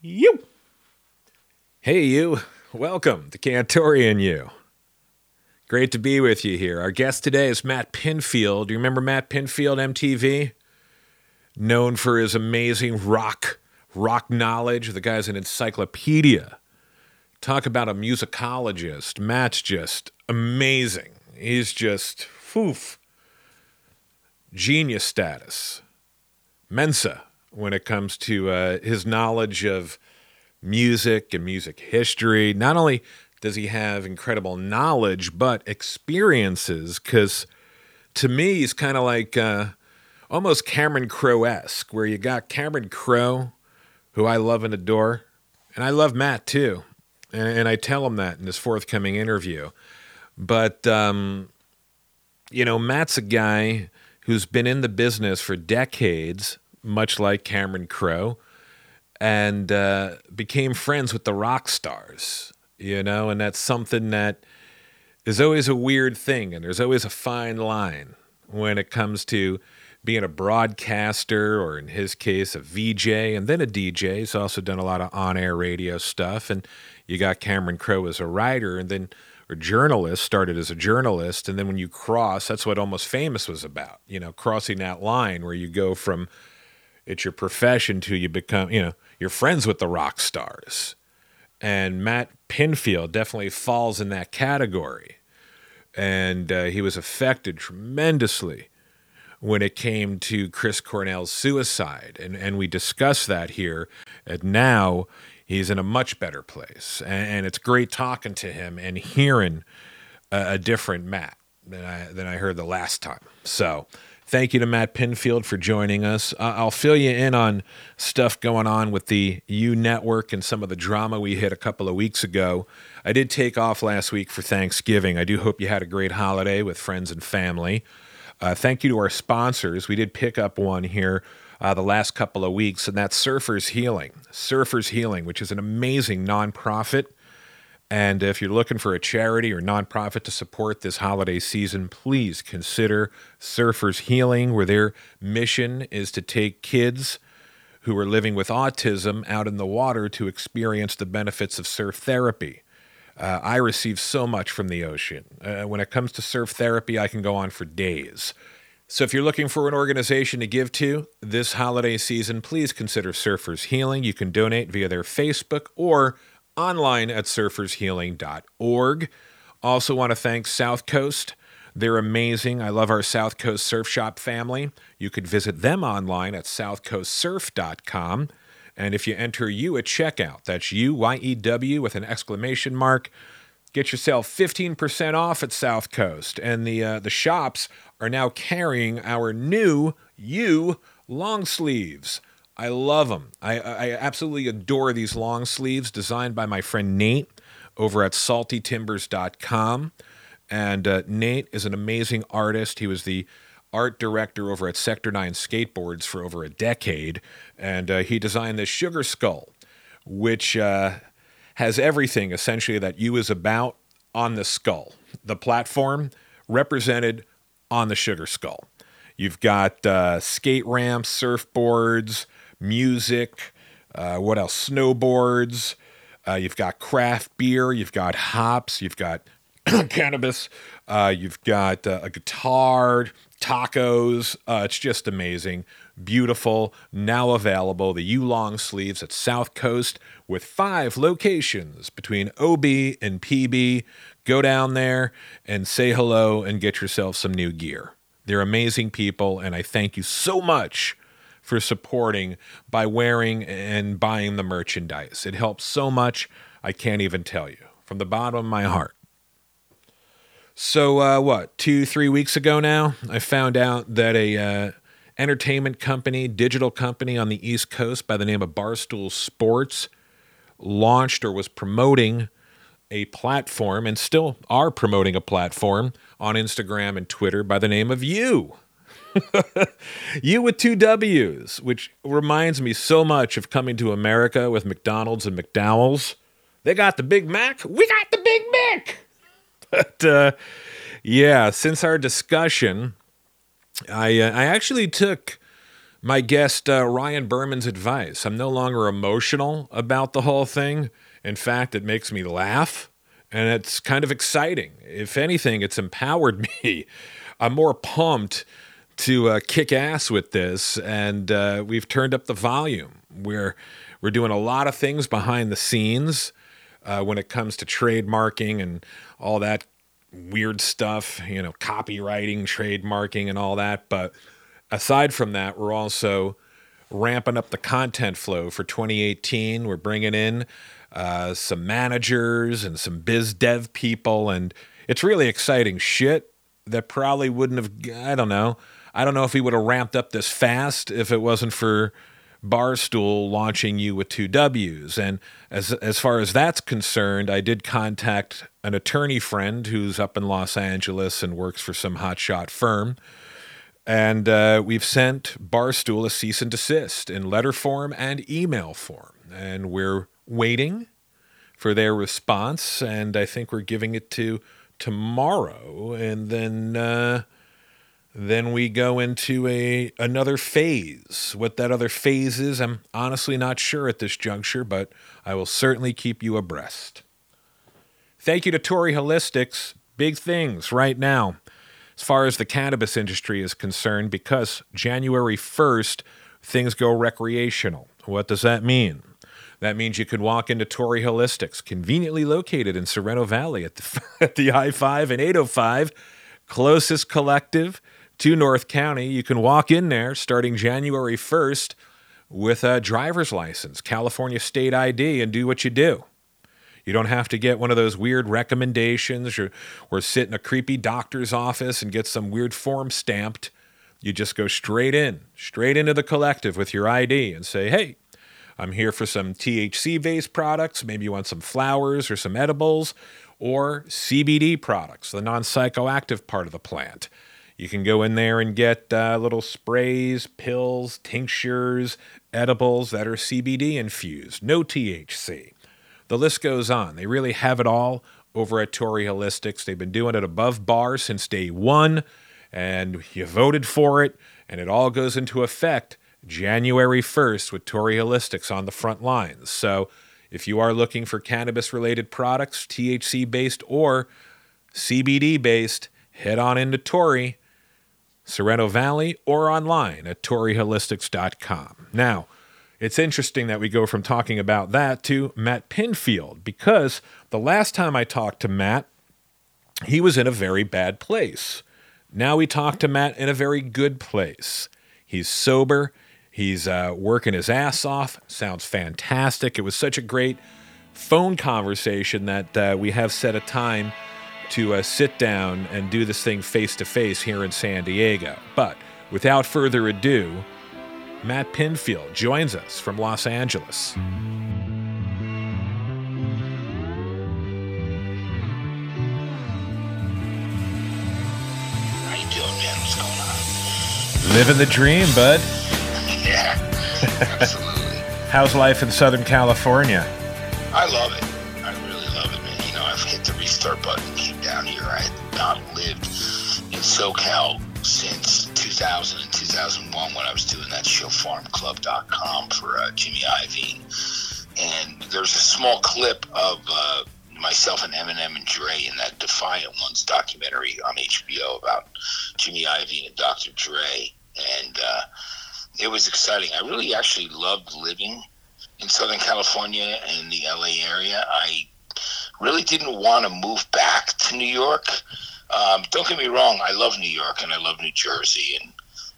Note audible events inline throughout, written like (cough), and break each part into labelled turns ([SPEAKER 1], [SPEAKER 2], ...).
[SPEAKER 1] You. Hey, you. Welcome to Cantore and YEW. Great to be with you here. Our guest today is Matt Pinfield. Do you remember Matt Pinfield, MTV? Known for his amazing rock, rock knowledge. The guy's an encyclopedia. Talk about a musicologist. Matt's just amazing. He's just, poof, genius status. Mensa when it comes to uh, his knowledge of music and music history. Not only does he have incredible knowledge, but experiences, because to me, he's kind of like uh, almost Cameron Crowe esque, where you got Cameron Crowe, who I love and adore, and I love Matt too. And, and I tell him that in this forthcoming interview. But, um, you know, Matt's a guy who's been in the business for decades much like Cameron Crowe, and uh, became friends with the rock stars, you know, and that's something that is always a weird thing, and there's always a fine line when it comes to being a broadcaster, or in his case, a VJ, and then a DJ. He's also done a lot of on air radio stuff. And you got Cameron Crowe as a writer, and then a journalist, started as a journalist. And then when you cross, that's what Almost Famous was about, you know, crossing that line where you go from it's your profession to you become, you know, you're friends with the rock stars. And Matt Pinfield definitely falls in that category. And uh, he was affected tremendously when it came to Chris Cornell's suicide. And, and we discussed that here. And now he's in a much better place. And, and it's great talking to him and hearing a, a different Matt than I, than I heard the last time. So, Thank you to Matt Pinfield for joining us. Uh, I'll fill you in on stuff going on with the YEW Network and some of the drama we hit a couple of weeks ago. I did take off last week for Thanksgiving. I do hope you had a great holiday with friends and family. Uh, thank you to our sponsors. We did pick up one here uh, the last couple of weeks, and that's Surfers Healing. Surfers Healing, which is an amazing nonprofit and if you're looking for a charity or nonprofit to support this holiday season, please consider Surfers Healing, where their mission is to take kids who are living with autism out in the water to experience the benefits of surf therapy. Uh, I receive so much from the ocean. Uh, when it comes to surf therapy, I can go on for days. So if you're looking for an organization to give to this holiday season, please consider Surfers Healing. You can donate via their Facebook or online at surfershealing.org. Also, want to thank South Coast. They're amazing. I love our South Coast Surf Shop family. You could visit them online at southcoastsurf.com. And if you enter U at checkout, that's U Y E W with an exclamation mark, get yourself 15% off at South Coast. And the, uh, the shops are now carrying our new U long sleeves. I love them. I, I absolutely adore these long sleeves designed by my friend Nate over at saltytimbers.com. And uh, Nate is an amazing artist. He was the art director over at Sector 9 Skateboards for over a decade. And uh, he designed this sugar skull, which uh, has everything essentially that you is about on the skull. The platform represented on the sugar skull. You've got uh, skate ramps, surfboards, music. Uh, what else? Snowboards. Uh, you've got craft beer. You've got hops. You've got (coughs) cannabis. Uh, you've got uh, a guitar, tacos. Uh, it's just amazing. Beautiful. Now available. The U long sleeves at South Coast with five locations between OB and PB. Go down there and say hello and get yourself some new gear. They're amazing people, and I thank you so much for supporting by wearing and buying the merchandise. It helps so much, I can't even tell you from the bottom of my heart. So, uh, what, two, three weeks ago now, I found out that a uh, entertainment company, digital company on the East Coast by the name of Barstool Sports launched or was promoting a platform and still are promoting a platform on Instagram and Twitter by the name of You. (laughs) you with two W's, which reminds me so much of coming to America with McDonald's and McDowell's. They got the Big Mac, we got the Big Mac. (laughs) But uh, yeah, since our discussion, I uh, I actually took my guest uh, Ryan Berman's advice. I'm no longer emotional about the whole thing. In fact, it makes me laugh and it's kind of exciting. If anything, it's empowered (laughs) me. I'm more pumped to uh, kick ass with this, and uh, we've turned up the volume. We're we're doing a lot of things behind the scenes uh, when it comes to trademarking and all that weird stuff, you know, copywriting, trademarking, and all that. But aside from that, we're also ramping up the content flow for 2018. We're bringing in uh, some managers and some biz dev people, and it's really exciting shit that probably wouldn't have. I don't know. I don't know if he would have ramped up this fast if it wasn't for Barstool launching you with two W's. And as as far as that's concerned, I did contact an attorney friend who's up in Los Angeles and works for some hotshot firm. And uh, we've sent Barstool a cease and desist in letter form and email form. And we're waiting for their response. And I think we're giving it to tomorrow. And then. Uh, then we go into a another phase. What that other phase is, I'm honestly not sure at this juncture, but I will certainly keep you abreast. Thank you to Torrey Holistics. Big things right now as far as the cannabis industry is concerned because January 1st, things go recreational. What does that mean? That means you can walk into Torrey Holistics, conveniently located in Sorrento Valley at the, (laughs) at the I 5 and 805, closest collective to North County. You can walk in there starting January 1st with a driver's license, California state ID, and do what you do. You don't have to get one of those weird recommendations or, or sit in a creepy doctor's office and get some weird form stamped. You just go straight in, straight into the collective with your ID and say, hey, I'm here for some THC based products. Maybe you want some flowers or some edibles or CBD products, the non psychoactive part of the plant. You can go in there and get uh, little sprays, pills, tinctures, edibles that are CBD infused, no THC. The list goes on. They really have it all over at Torrey Holistics. They've been doing it above bar since day one, and you voted for it, and it all goes into effect January 1st with Torrey Holistics on the front lines. So if you are looking for cannabis related products, THC based or CBD based, head on into Torrey. Sorrento Valley, or online at torreyholistics.com. Now, it's interesting that we go from talking about that to Matt Pinfield because the last time I talked to Matt, he was in a very bad place. Now we talk to Matt in a very good place. He's sober. He's uh, working his ass off. Sounds fantastic. It was such a great phone conversation that uh, we have set a time to uh, sit down and do this thing face to face here in San Diego. But without further ado, Matt Pinfield joins us from Los Angeles. How
[SPEAKER 2] you doing, man? What's going
[SPEAKER 1] on? Living the dream, bud.
[SPEAKER 2] yeah, absolutely. (laughs)
[SPEAKER 1] How's life in Southern California?
[SPEAKER 2] I love it. I really love it, man. You know, I've hit the restart button down here. I had not lived in SoCal since 2000 and 2001 when I was doing that show farmclub.com for uh, Jimmy Iovine. And there's a small clip of uh, myself and Eminem and Dre in that Defiant Ones documentary on HBO about Jimmy Iovine and Dr. Dre. And uh, it was exciting. I really actually loved living in Southern California and the LA area. I really didn't want to move back to New York. Um, don't get me wrong, I love New York and I love New Jersey, and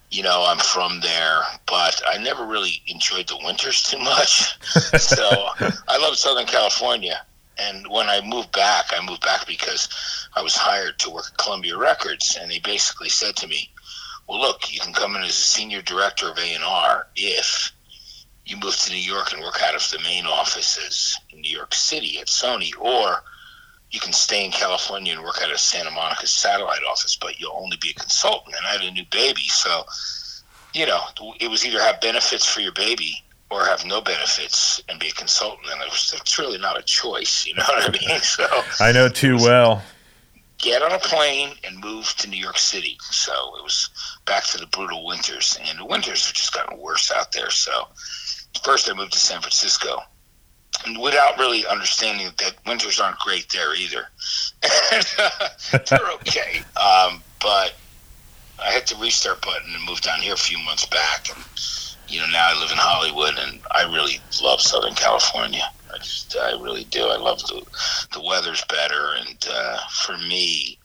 [SPEAKER 2] you know I'm from there, but I never really enjoyed the winters too much. (laughs) so I love Southern California. And when I moved back, I moved back because I was hired to work at Columbia Records, and they basically said to me, "Well, look, you can come in as a senior director of A and R if." You move to New York and work out of the main offices in New York City at Sony, or you can stay in California and work out of Santa Monica satellite office, but you'll only be a consultant. And I had a new baby, so you know it was either have benefits for your baby or have no benefits and be a consultant. And it was, it's really not a choice, you know what I mean? (laughs) So
[SPEAKER 1] I know too well.
[SPEAKER 2] get on a plane and move to New York City. So it was back to the brutal winters, and the winters have just gotten worse out there. So first, I moved to San Francisco, and without really understanding that winters aren't great there either. and, (laughs) uh, they're (laughs) okay, um, but I hit the restart button and moved down here a few months back, and you know now I live in Hollywood, and I really love Southern California. I just, I really do. I love the the weather's better, and uh, for me,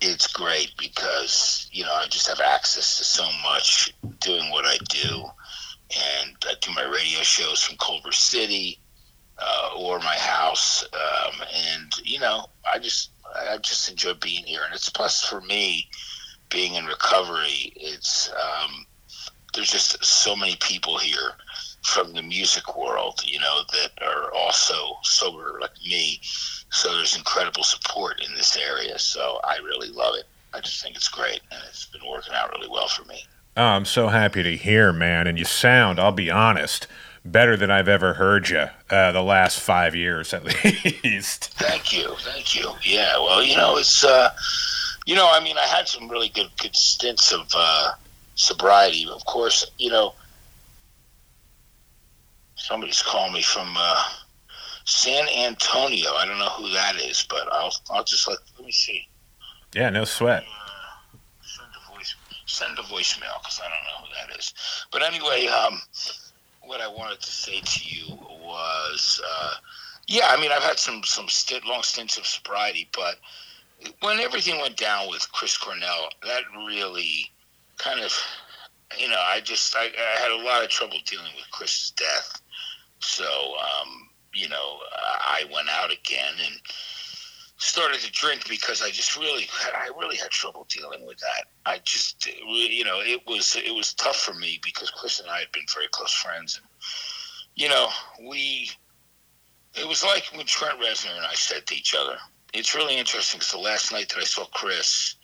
[SPEAKER 2] it's great because you know I just have access to so much doing what I do, and I do my radio shows from Culver City uh, or my house, um, and you know I just I just enjoy being here, and it's plus for me being in recovery. It's um, there's just so many people here from the music world, you know, that are also sober like me. So there's incredible support in this area. So I really love it. I just think it's great, and it's been working out really well for me.
[SPEAKER 1] Oh, I'm so happy to hear, man. And you sound, I'll be honest, better than I've ever heard you uh, the last five years at (laughs) least.
[SPEAKER 2] Thank you, thank you. Yeah, well, you know, it's, uh, you know, I mean, I had some really good good stints of uh, sobriety. Of course, you know, somebody's calling me from uh, San Antonio. I don't know who that is, but I'll I'll just let let me see.
[SPEAKER 1] Yeah, no sweat.
[SPEAKER 2] Uh, send a voice send a voicemail because I don't know who that is. But anyway, um, what I wanted to say to you was, uh, yeah, I mean, I've had some some long stints of sobriety, but when everything went down with Chris Cornell, that really kind of, you know, I just I, I had a lot of trouble dealing with Chris's death so, um, you know, I went out again and started to drink because I just really, I really had trouble dealing with that. I just, you know, it was it was tough for me because Chris and I had been very close friends, and you know, we. It was like when Trent Reznor and I said to each other. It's really interesting because the last night that I saw Chris,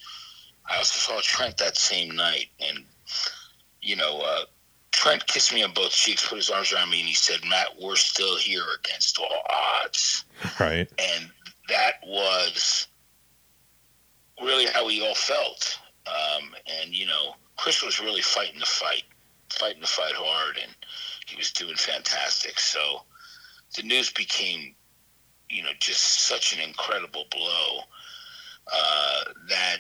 [SPEAKER 2] I also saw Trent that same night, and you know, uh, Trent kissed me on both cheeks, put his arms around me, and he said, "Matt, we're still here against all odds." (laughs)
[SPEAKER 1] Right.
[SPEAKER 2] And that was really how we all felt. Um, and you know, Chris was really fighting the fight, fighting the fight hard, and he was doing fantastic. So the news became, you know, just such an incredible blow uh, that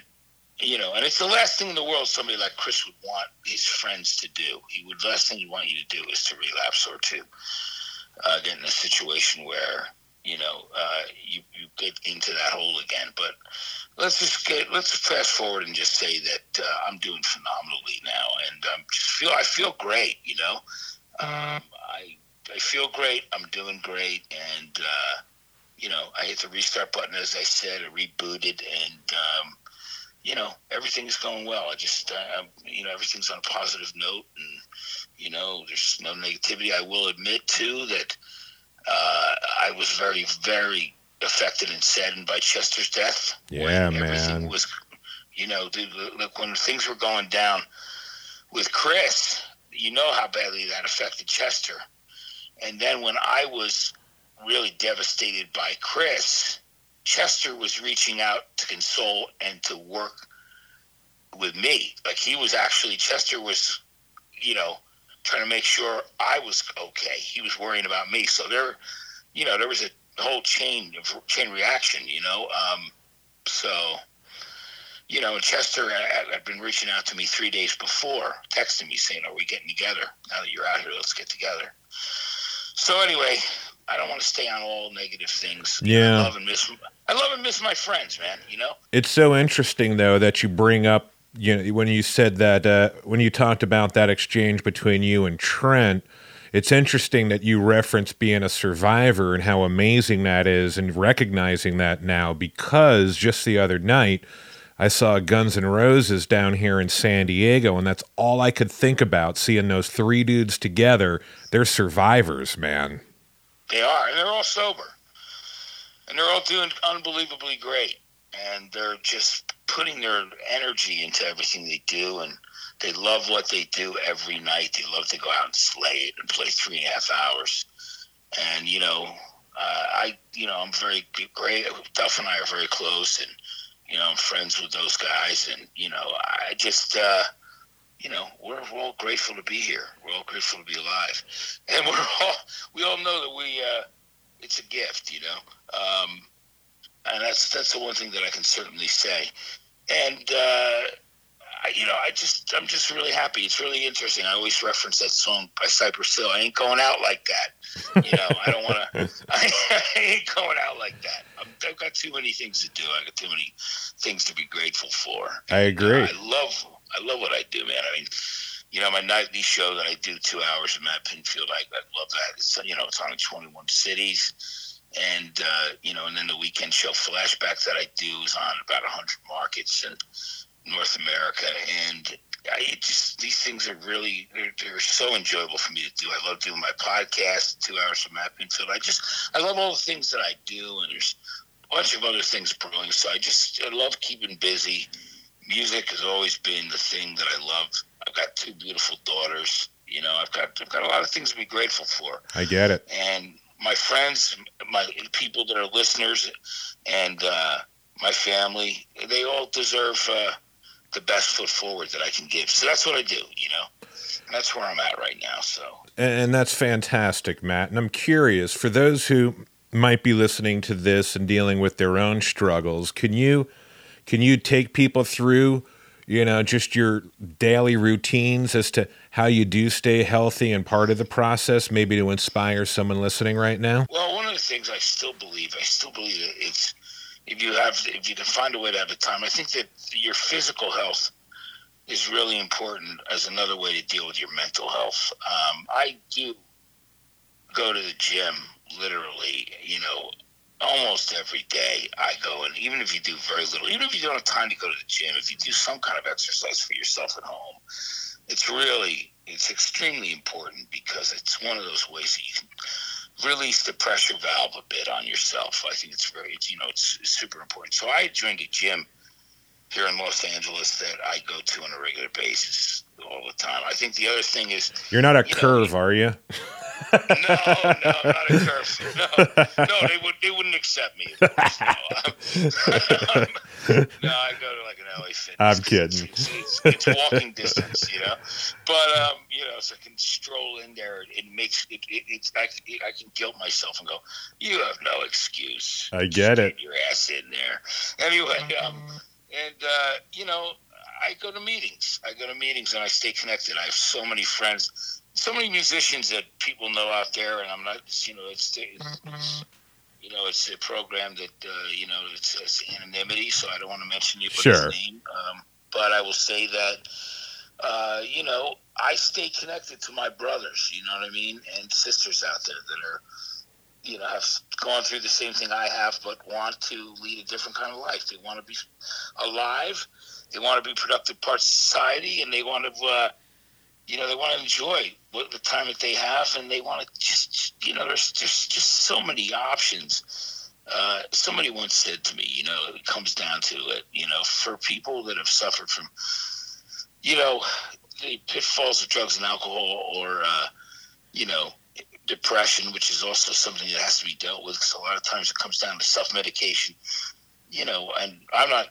[SPEAKER 2] you know, and it's the last thing in the world somebody like Chris would want his friends to do. He would the last thing he'd want you to do is to relapse or to uh, get in a situation where you know uh, you you get into that hole again. But let's just get let's fast forward and just say that uh, I'm doing phenomenally now, and I'm just feel I feel great. You know, um, I I feel great. I'm doing great, and uh, you know I hit the restart button as I said. I rebooted and. Um, you know, everything's going well. I just, uh, you know, everything's on a positive note, and you know, there's no negativity. I will admit too that uh, I was very, very affected and saddened by Chester's death.
[SPEAKER 1] Yeah, man.
[SPEAKER 2] Was, you know, dude, look when things were going down with Chris, you know how badly that affected Chester, and then when I was really devastated by Chris Chester was reaching out to console and to work with me. Like he was actually Chester was, you know, trying to make sure I was okay. He was worrying about me. So there, you know, there was a whole chain of chain reaction. You know, um, so you know, Chester had, had been reaching out to me three days before, texting me saying, "Are we getting together? Now that you're out here, let's get together." So anyway, I don't want to stay on all negative things.
[SPEAKER 1] Yeah.
[SPEAKER 2] I love and miss. I love and miss my friends, man. You know.
[SPEAKER 1] It's so interesting though that you bring up. You know, when you said that, uh, when you talked about that exchange between you and Trent, it's interesting that you reference being a survivor and how amazing that is, and recognizing that now because just the other night. I saw Guns N' Roses down here in San Diego, and that's all I could think about seeing those three dudes together. They're survivors, man.
[SPEAKER 2] They are, and they're all sober, and they're all doing unbelievably great, and they're just putting their energy into everything they do, and they love what they do every night. They love to go out and slay it and play three and a half hours, and you know, uh, I, you know, I'm very great. Duff and I are very close, and You know, I'm friends with those guys, and you know, I just, uh, you know, we're, we're all grateful to be here. We're all grateful to be alive, (laughs) and we're all we all know that we uh, it's a gift, you know. Um, and that's that's the one thing that I can certainly say. And uh, I, you know, I just I'm just really happy. It's really interesting. I always reference that song by Cypress Hill. I ain't going out like that. You know, I don't want to. I, I ain't going out like that. i have got too many things to do. I got too many things to be grateful for.
[SPEAKER 1] I agree.
[SPEAKER 2] Uh, I love I love what I do, man. I mean, you know, my nightly show that I do two hours with Matt Pinfield. I, I love that. It's you know, it's on 21 cities and uh, you know, and then the weekend show flashbacks that I do is on about hundred markets in North America, and I just these things are really they're, they're, so enjoyable for me to do. I love doing my podcast, two hours from Matt Pinfield. I just I love all the things that I do, and there's a bunch of other things brewing. So I just I love keeping busy. Music has always been the thing that I love. I've got two beautiful daughters. You know, I've got I've got a lot of things to be grateful for.
[SPEAKER 1] I get it.
[SPEAKER 2] And my friends, my people that are listeners, and uh, my family, they all deserve uh, the best foot forward that I can give. So that's what I do, you know. And that's where I'm at right now. So.
[SPEAKER 1] And that's fantastic, Matt. And I'm curious for those who might be listening to this and dealing with their own struggles. Can you can you take people through, you know, just your daily routines as to how you do stay healthy and part of the process, maybe to inspire someone listening right now?
[SPEAKER 2] Well, one of the things I still believe, I still believe it's if you have if you can find a way to have a time. I think that your physical health is really important as another way to deal with your mental health. Um, I do go to the gym literally, you know, almost every day I go and even if you do very little, even if you don't have time to go to the gym, if you do some kind of exercise for yourself at home, it's really it's extremely important because it's one of those ways that you can release the pressure valve a bit on yourself. I think it's very it's, you know it's, it's super important. So I joined a gym here in Los Angeles that I go to on a regular basis all the time. I think the other thing is
[SPEAKER 1] you're not a you curve, know, are you? (laughs)
[SPEAKER 2] no, no, not a curve. No, no, they would they wouldn't accept me. Course, no. (laughs) no, I go to like an LA Fitness.
[SPEAKER 1] I'm kidding.
[SPEAKER 2] It's, it's, it's, walking distance, you know. But um, you know, so I can stroll in there. It makes it, it it's I, I can guilt myself and go, you have no excuse.
[SPEAKER 1] I get
[SPEAKER 2] Just
[SPEAKER 1] it.
[SPEAKER 2] your ass in there. Anyway, um, and uh, you know, I go to meetings. I go to meetings and I stay connected. I have so many friends so many musicians that people know out there, and I'm not, you know, it's, it's you know, it's a program that uh, you know it's, it's, anonymity, so I don't want to mention anybody's
[SPEAKER 1] sure.
[SPEAKER 2] name. Um, but I will say that, uh, you know, I stay connected to my brothers, you know what I mean, and sisters out there that are, you know, have gone through the same thing I have, but want to lead a different kind of life. They want to be alive. They want to be productive parts of society, and they want to. Uh, you know, they want to enjoy what the time that they have, and they want to just, you know, there's just just so many options. Uh, somebody once said to me, you know, it comes down to it, you know, for people that have suffered from, you know, the pitfalls of drugs and alcohol, or, uh, you know, depression, which is also something that has to be dealt with, because a lot of times it comes down to self medication. You know, and I'm not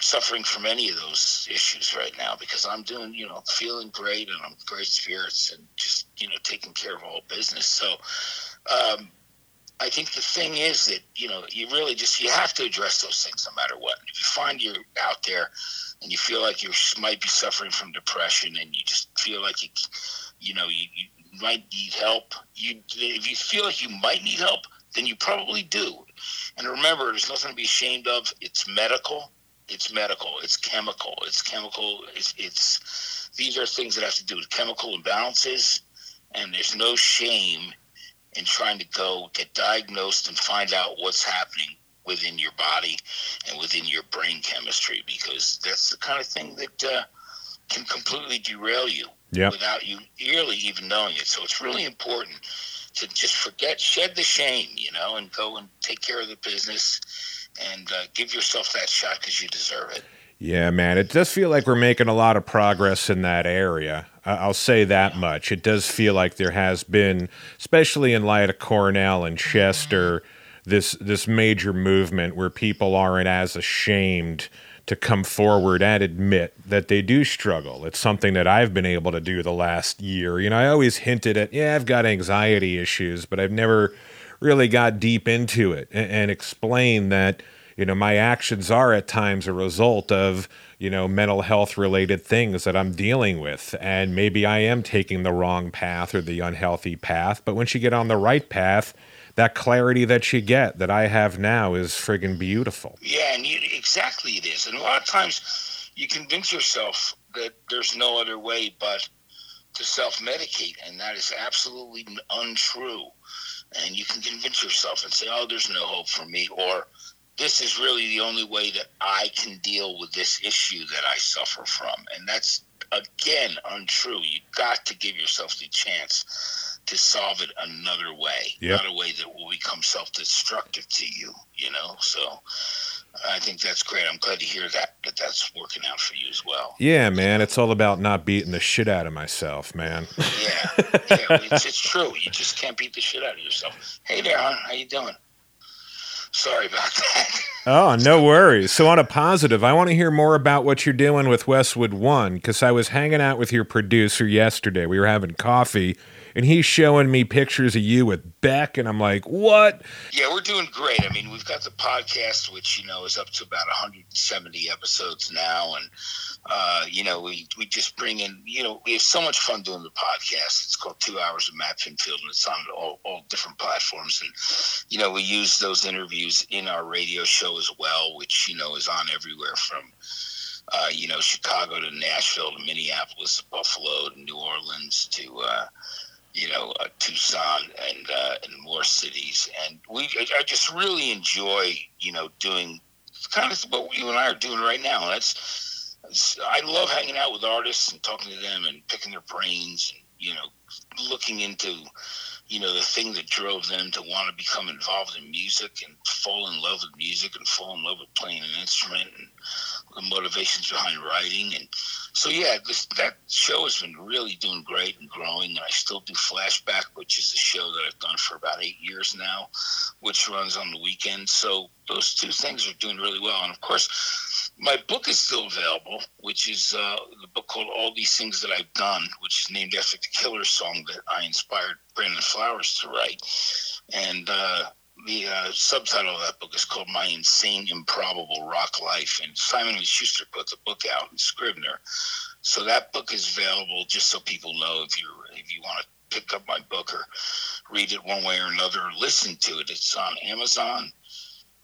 [SPEAKER 2] suffering from any of those issues right now because I'm doing, you know, feeling great and I'm great spirits and just, you know, taking care of all business. So, um, I think the thing is that, you know, you really just, you have to address those things no matter what. If you find you're out there and you feel like you might be suffering from depression and you just feel like you, you know, you, you might need help, you, if you feel like you might need help, then you probably do. And remember, there's nothing to be ashamed of. It's medical it's medical, it's chemical, it's chemical. It's, it's these are things that have to do with chemical imbalances, and there's no shame in trying to go get diagnosed and find out what's happening within your body and within your brain chemistry because that's the kind of thing that uh, can completely derail you
[SPEAKER 1] yep.
[SPEAKER 2] without you really even knowing it. So it's really important to just forget, shed the shame, you know, and go and take care of the business and uh, give yourself that shot because you deserve it.
[SPEAKER 1] Yeah, man, it does feel like we're making a lot of progress in that area. I'll say that much. It does feel like there has been, especially in light of Cornell and Chester, this this major movement where people aren't as ashamed to come forward and admit that they do struggle. It's something that I've been able to do the last year. You know, I always hinted at, yeah, I've got anxiety issues, but I've never really got deep into it and, and explained that, you know, my actions are at times a result of, you know, mental health related things that I'm dealing with. And maybe I am taking the wrong path or the unhealthy path. But once you get on the right path, that clarity that you get that I have now is friggin' beautiful.
[SPEAKER 2] Yeah, and you, exactly it is. And a lot of times you convince yourself that there's no other way but to self medicate, and that is absolutely untrue. And you can convince yourself and say, oh, there's no hope for me, or this is really the only way that I can deal with this issue that I suffer from. And that's, again, untrue. You got to give yourself the chance to solve it another way, yep. not a way that will become self-destructive to you. You know, so I think that's great. I'm glad to hear that that that's working out for you as well.
[SPEAKER 1] Yeah, man, it's all about not beating the shit out of myself, man.
[SPEAKER 2] yeah, yeah (laughs) it's, it's, true. You just can't beat the shit out of yourself. Hey there, hon. How you doing? Sorry about that.
[SPEAKER 1] Oh, no worries. So, on a positive, I want to hear more about what you're doing with Westwood One because I was hanging out with your producer yesterday. We were having coffee and he's showing me pictures of you with Beck, and I'm like, what?
[SPEAKER 2] Yeah, we're doing great. I mean, we've got the podcast, which you know is up to about 170 episodes now, and uh, you know we we just bring in, you know, we have so much fun doing the podcast. It's called Two Hours of Matt Pinfield, and it's on all, all different platforms, and you know we use those interviews in our radio show as well, which you know is on everywhere from. Uh, you know, Chicago to Nashville to Minneapolis, to Buffalo to New Orleans to uh, you know, uh, Tucson and uh, and more cities. And we, I just really enjoy, you know, doing kind of what you and I are doing right now. That's, that's I love hanging out with artists and talking to them and picking their brains. And, you know, looking into, you know, the thing that drove them to want to become involved in music and fall in love with music and fall in love with playing an instrument and the motivations behind writing and so yeah, this that show has been really doing great and growing. And I still do Flashback, which is a show that I've done for about eight years now, which runs on the weekends. So those two things are doing really well. And of course, my book is still available, which is uh, the book called All These Things That I've Done, which is named after the Killer song that I inspired Brandon Flowers to write. And uh, the uh, subtitle of that book is called My Insane Improbable Rock Life, and Simon and Schuster put the book out in Scribner. So that book is available just so people know if you're, if you want to pick up my book or read it one way or another, or listen to it. It's on Amazon.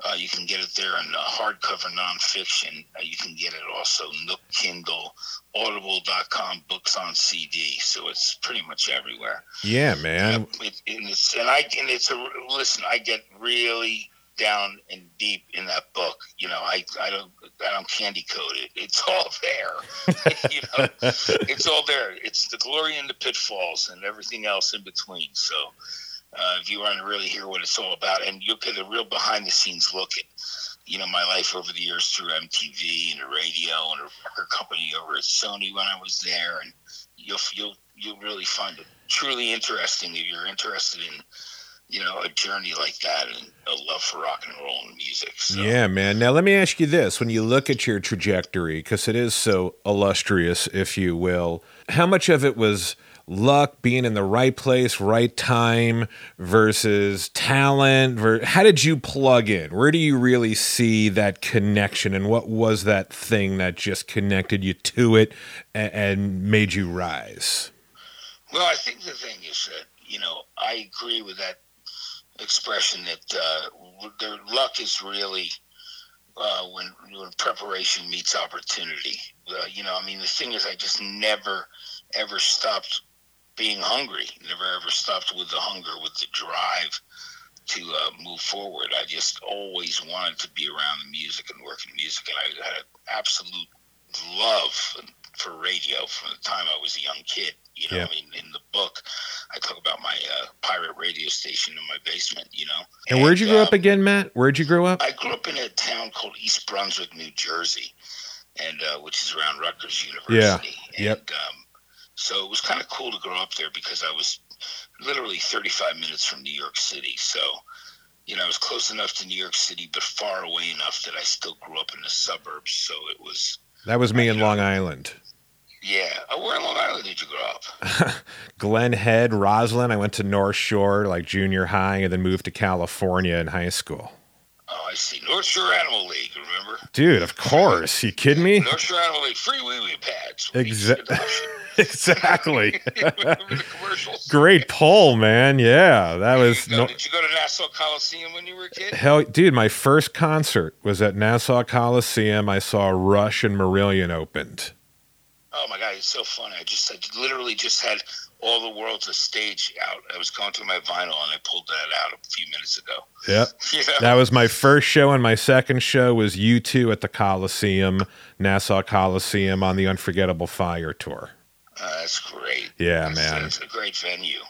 [SPEAKER 2] Uh, you can get it there in uh, hardcover nonfiction. Uh, you can get it also Nook, Kindle, Audible.com, books on CD. So it's pretty much everywhere.
[SPEAKER 1] Yeah, man.
[SPEAKER 2] It, and, it's, and I and it's a listen. I get really down and deep in that book. You know, I I don't I don't candy code it. It's all there. (laughs) you know, it's all there. It's the glory and the pitfalls and everything else in between. So uh, if you want to really hear what it's all about, and you'll get a real behind the scenes look at, you know, my life over the years through MTV and the radio and a record company over at Sony when I was there, and you'll you'll you'll really find it truly interesting if you're interested in you know, a journey like that and a love for rock and roll and music. So.
[SPEAKER 1] Yeah, man. Now, let me ask you this when you look at your trajectory, because it is so illustrious, if you will, how much of it was luck, being in the right place, right time versus talent? How did you plug in? Where do you really see that connection? And what was that thing that just connected you to it and made you rise?
[SPEAKER 2] Well, I think the thing is that, you know, I agree with that expression that uh, their luck is really uh, when when preparation meets opportunity. Uh, you know, I mean, the thing is, I just never ever stopped being hungry. Never ever stopped with the hunger, with the drive to uh, move forward. I just always wanted to be around the music and work in music, and I had an absolute love for radio from the time I was a young kid. You know, I mean, in the book, I talk about my uh, pirate radio station in my basement. You know.
[SPEAKER 1] And, and where'd you grow um, up again, Matt? Where'd you grow up?
[SPEAKER 2] I grew up in a town called East Brunswick, New Jersey, and uh, which is around Rutgers University.
[SPEAKER 1] Yeah.
[SPEAKER 2] And,
[SPEAKER 1] yep. Um,
[SPEAKER 2] so it was kind of cool to grow up there because I was literally 35 minutes from New York City. So, you know, I was close enough to New York City, but far away enough that I still grew up in the suburbs. So it was.
[SPEAKER 1] That was me in
[SPEAKER 2] know.
[SPEAKER 1] Long Island.
[SPEAKER 2] Yeah. Oh, where in Long Island did you grow up? (laughs)
[SPEAKER 1] Glen Head, Roslyn. I went to North Shore, like junior high, and then moved to California in high school.
[SPEAKER 2] Oh, I see. North Shore Animal League, remember?
[SPEAKER 1] Dude, of course. You kidding me?
[SPEAKER 2] North Shore Animal League, free wee wee pads.
[SPEAKER 1] Exa-
[SPEAKER 2] Adoption. (laughs)
[SPEAKER 1] exactly. (laughs)
[SPEAKER 2] commercials?
[SPEAKER 1] Great poll, man. Yeah, that was
[SPEAKER 2] you go.
[SPEAKER 1] no.
[SPEAKER 2] Did you go to Nassau Coliseum when you were a kid?
[SPEAKER 1] Hell, dude, my first concert was at Nassau Coliseum. I saw Rush and Marillion opened.
[SPEAKER 2] Oh my god, it's so funny. I just I literally just had all the world's a stage out. I was going through my vinyl and I pulled that out a few minutes ago.
[SPEAKER 1] Yep. (laughs)
[SPEAKER 2] You know?
[SPEAKER 1] That was my first show, and my second show was U2 at the Coliseum, Nassau Coliseum on the Unforgettable Fire tour.
[SPEAKER 2] Uh, that's great.
[SPEAKER 1] Yeah,
[SPEAKER 2] That's-
[SPEAKER 1] man.
[SPEAKER 2] It's a great venue.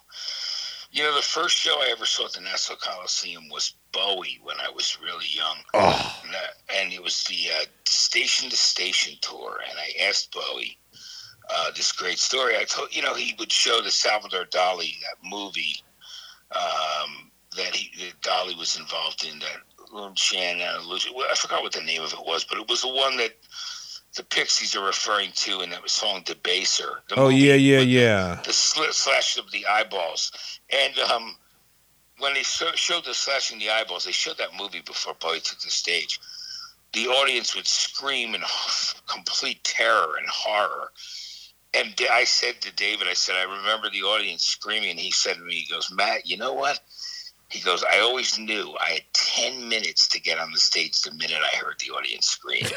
[SPEAKER 2] You know, the first show I ever saw at the Nassau Coliseum was Bowie when I was really young.
[SPEAKER 1] Oh,
[SPEAKER 2] And, uh, and it was the uh, Station to Station tour. And I asked Bowie uh, this great story. I told, you know, he would show the Salvador Dali, that movie um, that he that Dali was involved in, that Un Chien Andalou. Well, I forgot what the name of it was, but it was the one that the Pixies are referring to in that song Debaser. The
[SPEAKER 1] oh yeah, yeah,
[SPEAKER 2] the-
[SPEAKER 1] yeah.
[SPEAKER 2] the slit slash of the eyeballs. And um, when they so- showed the slashing the eyeballs, they showed that movie before Bowie took the stage. The audience would scream in (laughs) complete terror and horror. And I said to David, I said, I remember the audience screaming. And he said to me, he goes, Matt, you know what? He goes, I always knew I had 10 minutes to get on the stage the minute I heard the audience scream. (laughs)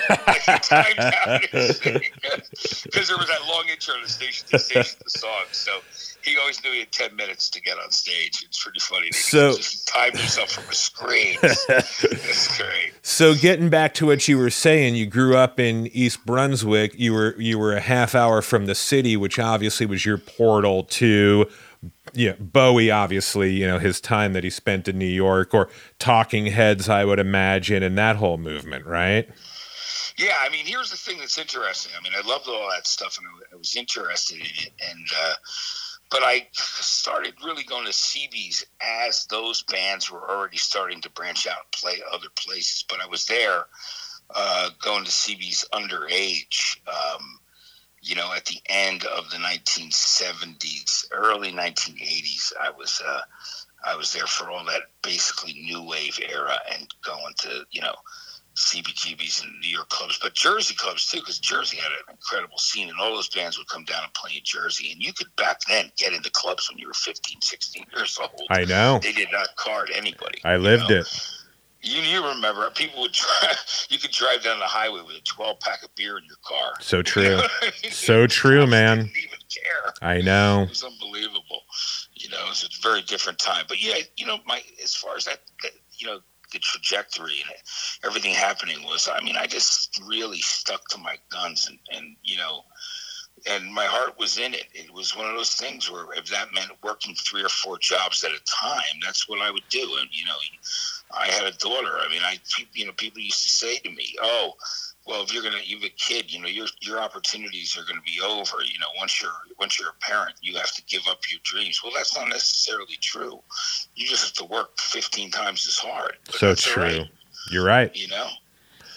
[SPEAKER 2] Because (laughs) there was that long intro to the station to station the song. So he always knew he had 10 minutes to get on stage. It's pretty funny. that he
[SPEAKER 1] So-
[SPEAKER 2] just timed himself from a scream. (laughs) That's great.
[SPEAKER 1] So getting back to what you were saying, you grew up in East Brunswick. You were you were a half hour from the city, which obviously was your portal to yeah, Bowie obviously, you know, his time that he spent in New York or Talking Heads, I would imagine, and that whole movement, right?
[SPEAKER 2] Yeah, I mean, here's the thing that's interesting. I mean, I loved all that stuff, and I- was interested in it. And uh, but I started really going to CBs as those bands were already starting to branch out and play other places. But I was there uh, going to CBs underage. Um, you know, at the end of the 1970s, early 1980s, I was uh, I was there for all that basically new wave era and going to you know CBGBs and New York clubs, but Jersey clubs too, because Jersey had an incredible scene, and all those bands would come down and play in Jersey. And you could back then get into clubs when you were 15, 16 years old.
[SPEAKER 1] I know.
[SPEAKER 2] They did not card anybody.
[SPEAKER 1] I lived
[SPEAKER 2] know?
[SPEAKER 1] it.
[SPEAKER 2] You, you remember people would drive. (laughs) You could drive down the highway with a 12 pack of beer in your car.
[SPEAKER 1] So (laughs) true.
[SPEAKER 2] know what I mean?
[SPEAKER 1] So true, man.
[SPEAKER 2] Even care.
[SPEAKER 1] I know.
[SPEAKER 2] It was unbelievable. You know, it was a very different time. But yeah, you know, my as far as that, that you know, the trajectory and everything happening was, I mean, I just really stuck to my guns and, and you know, and my heart was in it. It was one of those things where if that meant working three or four jobs at a time, that's what I would do. And you know, I had a daughter. I mean, I you know, people used to say to me, "Oh, well, if you're gonna you have a kid, you know, your your opportunities are gonna be over. You know, once you're once you're a parent, you have to give up your dreams." Well, that's not necessarily true. You just have to work 15 times as hard.
[SPEAKER 1] So true.
[SPEAKER 2] right
[SPEAKER 1] You're right.
[SPEAKER 2] you know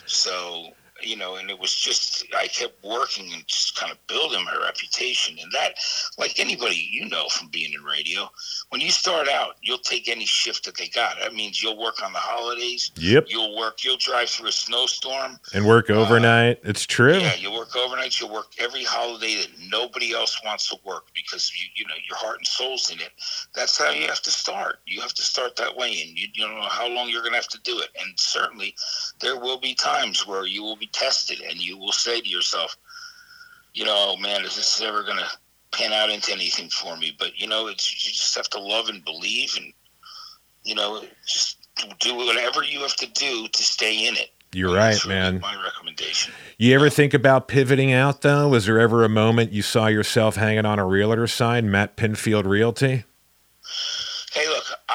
[SPEAKER 2] so you know and it was just i kept working and just kind of building my reputation. And that like anybody you know from being in radio when you start out you'll take any shift that they got. That means you'll work on the holidays.
[SPEAKER 1] Yep.
[SPEAKER 2] you'll work you'll drive through a snowstorm.
[SPEAKER 1] And work uh, overnight. it's true.
[SPEAKER 2] yeah you'll work overnight. You'll work every holiday that nobody else wants to work because you you know your heart and soul's in it. That's how you have to start. You have to start that way and you, you don't know how long you're going to have to do it. And certainly there will be times where you will be tested and you will say to yourself you know man is this ever going to pan out into anything for me but you know it's you just have to love and believe and you know just do whatever you have to do to stay in it
[SPEAKER 1] You're
[SPEAKER 2] That's
[SPEAKER 1] right,
[SPEAKER 2] really
[SPEAKER 1] man.
[SPEAKER 2] my recommendation
[SPEAKER 1] You ever think about pivoting out though? Was there ever a moment you saw yourself hanging on a realtor sign, Matt Pinfield Realty?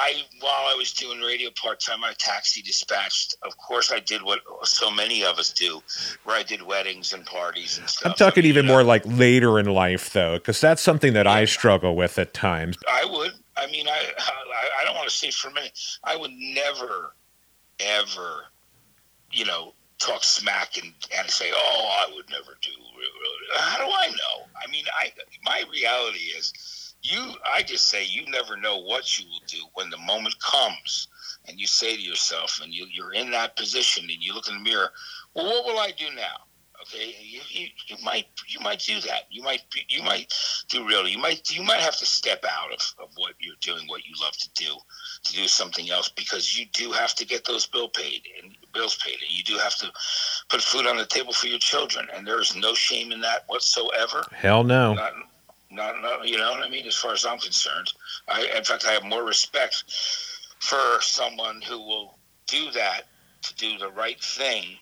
[SPEAKER 2] I while I was doing radio part time, I taxi dispatched. Of course, I did what so many of us do, where I did weddings and parties and stuff.
[SPEAKER 1] I'm talking
[SPEAKER 2] I mean,
[SPEAKER 1] even
[SPEAKER 2] you know,
[SPEAKER 1] more like later in life though, because that's something that I struggle with at times.
[SPEAKER 2] I would, I mean, I I, I don't want to say for a minute. I would never, ever, you know, talk smack and, and say, "Oh, I would never do." Uh, how do I know? I mean, I my reality is, you. I just say you never know what you will do when the moment comes, and you say to yourself, and you, you're in that position, and you look in the mirror. Well, what will I do now? Okay, you, you, you might you might do that. You might you might do really. You might you might have to step out of, of what you're doing, what you love to do, to do something else because you do have to get those bill paid and bills paid, and you do have to put food on the table for your children. And there is no shame in that whatsoever.
[SPEAKER 1] Hell no.
[SPEAKER 2] Not, not, not you know what I mean. As far as I'm concerned, I in fact I have more respect for someone who will do that to do the right thing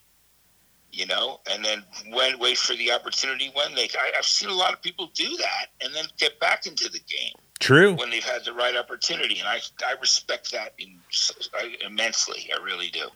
[SPEAKER 2] you know, and then when wait for the opportunity when they. I, have seen a lot of people do that and then get back into the game.
[SPEAKER 1] True.
[SPEAKER 2] When they've had the right opportunity, and I I respect that in, immensely. I really do.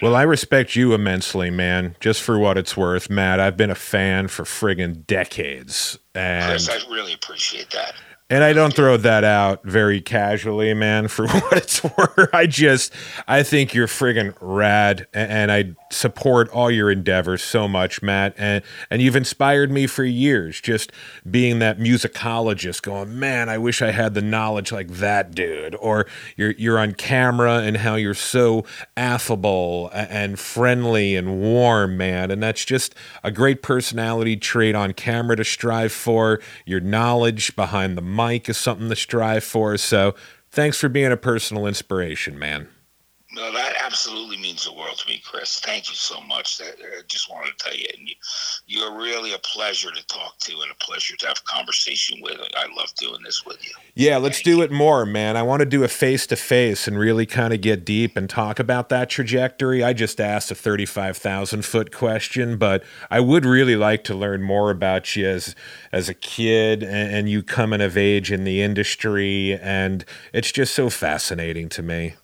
[SPEAKER 1] Well, I respect you immensely, man. Just for what it's worth, Matt. I've been a fan for friggin' decades, and
[SPEAKER 2] Chris, I really appreciate that.
[SPEAKER 1] And I don't throw that out very casually, man, for (laughs) what it's worth. I just, I think you're friggin' rad, and I support all your endeavors so much, Matt. And and you've inspired me for years, just being that musicologist, going, man, I wish I had the knowledge like that dude. Or you're you're on camera and how you're so affable and friendly and warm, man. And that's just a great personality trait on camera to strive for. Your knowledge behind the mic is something to strive for. So thanks for being a personal inspiration, man.
[SPEAKER 2] No, that absolutely means the world to me, Chris. Thank you so much. I uh, just wanted to tell you, and you, you're really a pleasure to talk to and a pleasure to have a conversation with. I love doing this with you.
[SPEAKER 1] Yeah, let's Thank do you. it more, man. I want to do a face to face and really kind of get deep and talk about that trajectory. I just asked a 35,000 foot question, but I would really like to learn more about you as as a kid and, and you coming of age in the industry, and it's just so fascinating to me.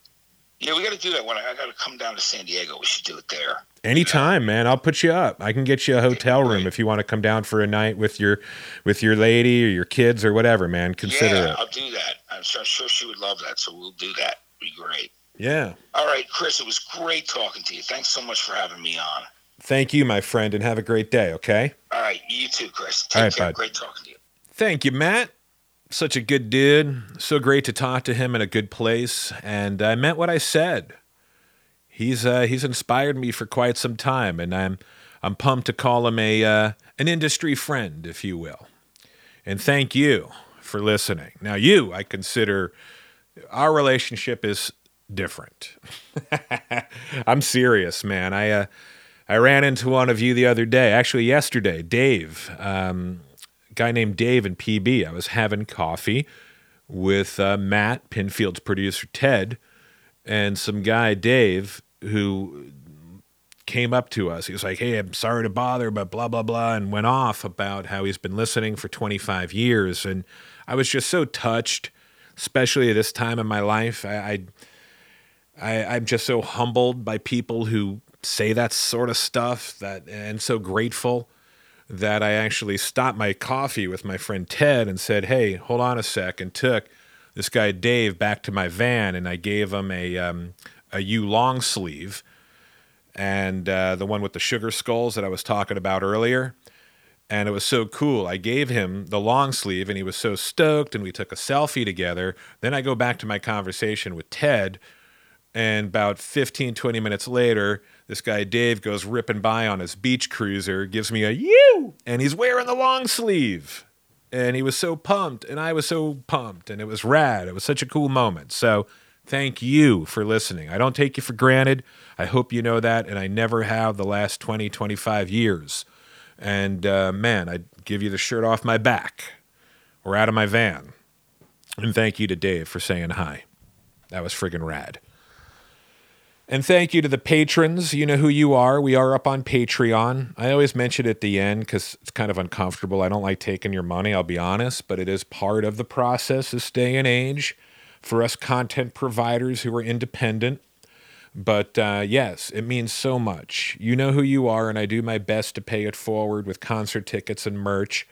[SPEAKER 2] Yeah, we got to do that when I, I got to come down to San Diego. We should do it there.
[SPEAKER 1] Anytime, man. I'll put you up. I can get you a hotel room if you want to come down for a night with your with your lady or your kids or whatever, man. Consider
[SPEAKER 2] yeah,
[SPEAKER 1] it.
[SPEAKER 2] I'll do that. I'm sure, sure she would love that. So we'll do that. Be great.
[SPEAKER 1] Yeah.
[SPEAKER 2] All right, Chris. It was great talking to you. Thanks so much for having me on.
[SPEAKER 1] Thank you, my friend, and have a great day. Okay.
[SPEAKER 2] All right. You too, Chris. Take All right, care. Bud. Great talking to you.
[SPEAKER 1] Thank you, Matt such a good dude. So great to talk to him in a good place. And I meant what I said he's uh, he's inspired me for quite some time, and I'm I'm pumped to call him a uh, an industry friend, if you will. And thank you for listening. Now, you, I consider our relationship is different. (laughs) I'm serious, man. I uh, I ran into one of you the other day, actually yesterday, Dave, um, guy named Dave in PB. I was having coffee with uh, Matt, Pinfield's producer Ted, and some guy Dave who came up to us. He was like, "Hey, I'm sorry to bother, but blah blah blah," and went off about how he's been listening for 25 years. And I was just so touched, especially at this time in my life. I, I, I I'm just so humbled by people who say that sort of stuff. That and so grateful that I actually stopped my coffee with my friend Ted and said, "Hey, hold on a sec," and took this guy Dave back to my van, and I gave him a um, a YEW long sleeve, and uh, the one with the sugar skulls that I was talking about earlier. And it was so cool. I gave him the long sleeve, and he was so stoked, and we took a selfie together. Then I go back to my conversation with Ted, and about 15, 20 minutes later, this guy Dave goes ripping by on his beach cruiser, gives me a you, and he's wearing the long sleeve. And he was so pumped, and I was so pumped, and it was rad. It was such a cool moment. So Thank you for listening. I don't take you for granted. I hope you know that, and I never have the last 20, 25 years. And uh, man, I give you the shirt off my back or out of my van. And thank you to Dave for saying hi. That was friggin' rad. And thank you to the patrons. You know who you are. We are up on Patreon. I always mention it at the end because it's kind of uncomfortable. I don't like taking your money, I'll be honest, but it is part of the process this day and age for us content providers who are independent. But uh, yes, it means so much. You know who you are, and I do my best to pay it forward with concert tickets and merch.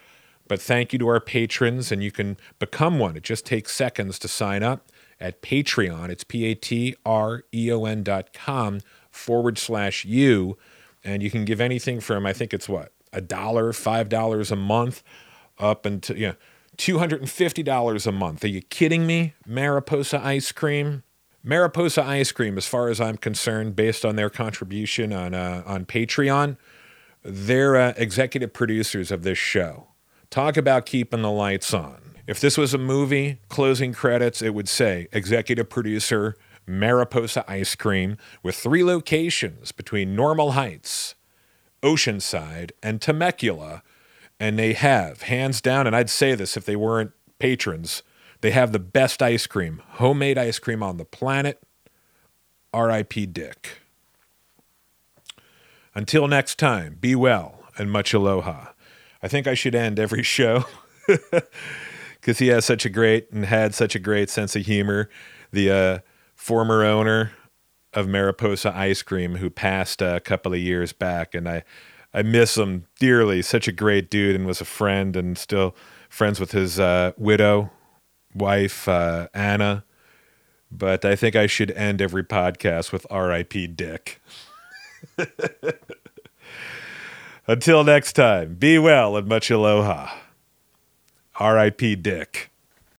[SPEAKER 1] But thank you to our patrons, and you can become one. It just takes seconds to sign up at Patreon. It's P A T R E O N dot com forward slash YEW. And you can give anything from, I think it's what, a dollar, five dollars a month, up until, you know, $250 a month. Are you kidding me? Mariposa ice cream? Mariposa ice cream, as far as I'm concerned, based on their contribution on, uh, on Patreon, they're uh, executive producers of this show. Talk about keeping the lights on. If this was a movie, closing credits, it would say executive producer Mariposa Ice Cream with three locations between Normal Heights, Oceanside, and Temecula. And they have, hands down, and I'd say this if they weren't patrons, they have the best ice cream, homemade ice cream on the planet. R.I.P. Dick. Until next time, be well and much aloha. I think I should end every show (laughs) because he has such a great and had such a great sense of humor. The uh, former owner of Mariposa Ice Cream, who passed a couple of years back, and I, I miss him dearly. Such a great dude, and was a friend, and still friends with his uh, widow, wife uh, Anna. But I think I should end every podcast with R.I.P. Dick. (laughs) Until next time, be well and much aloha. R.I.P. Dick.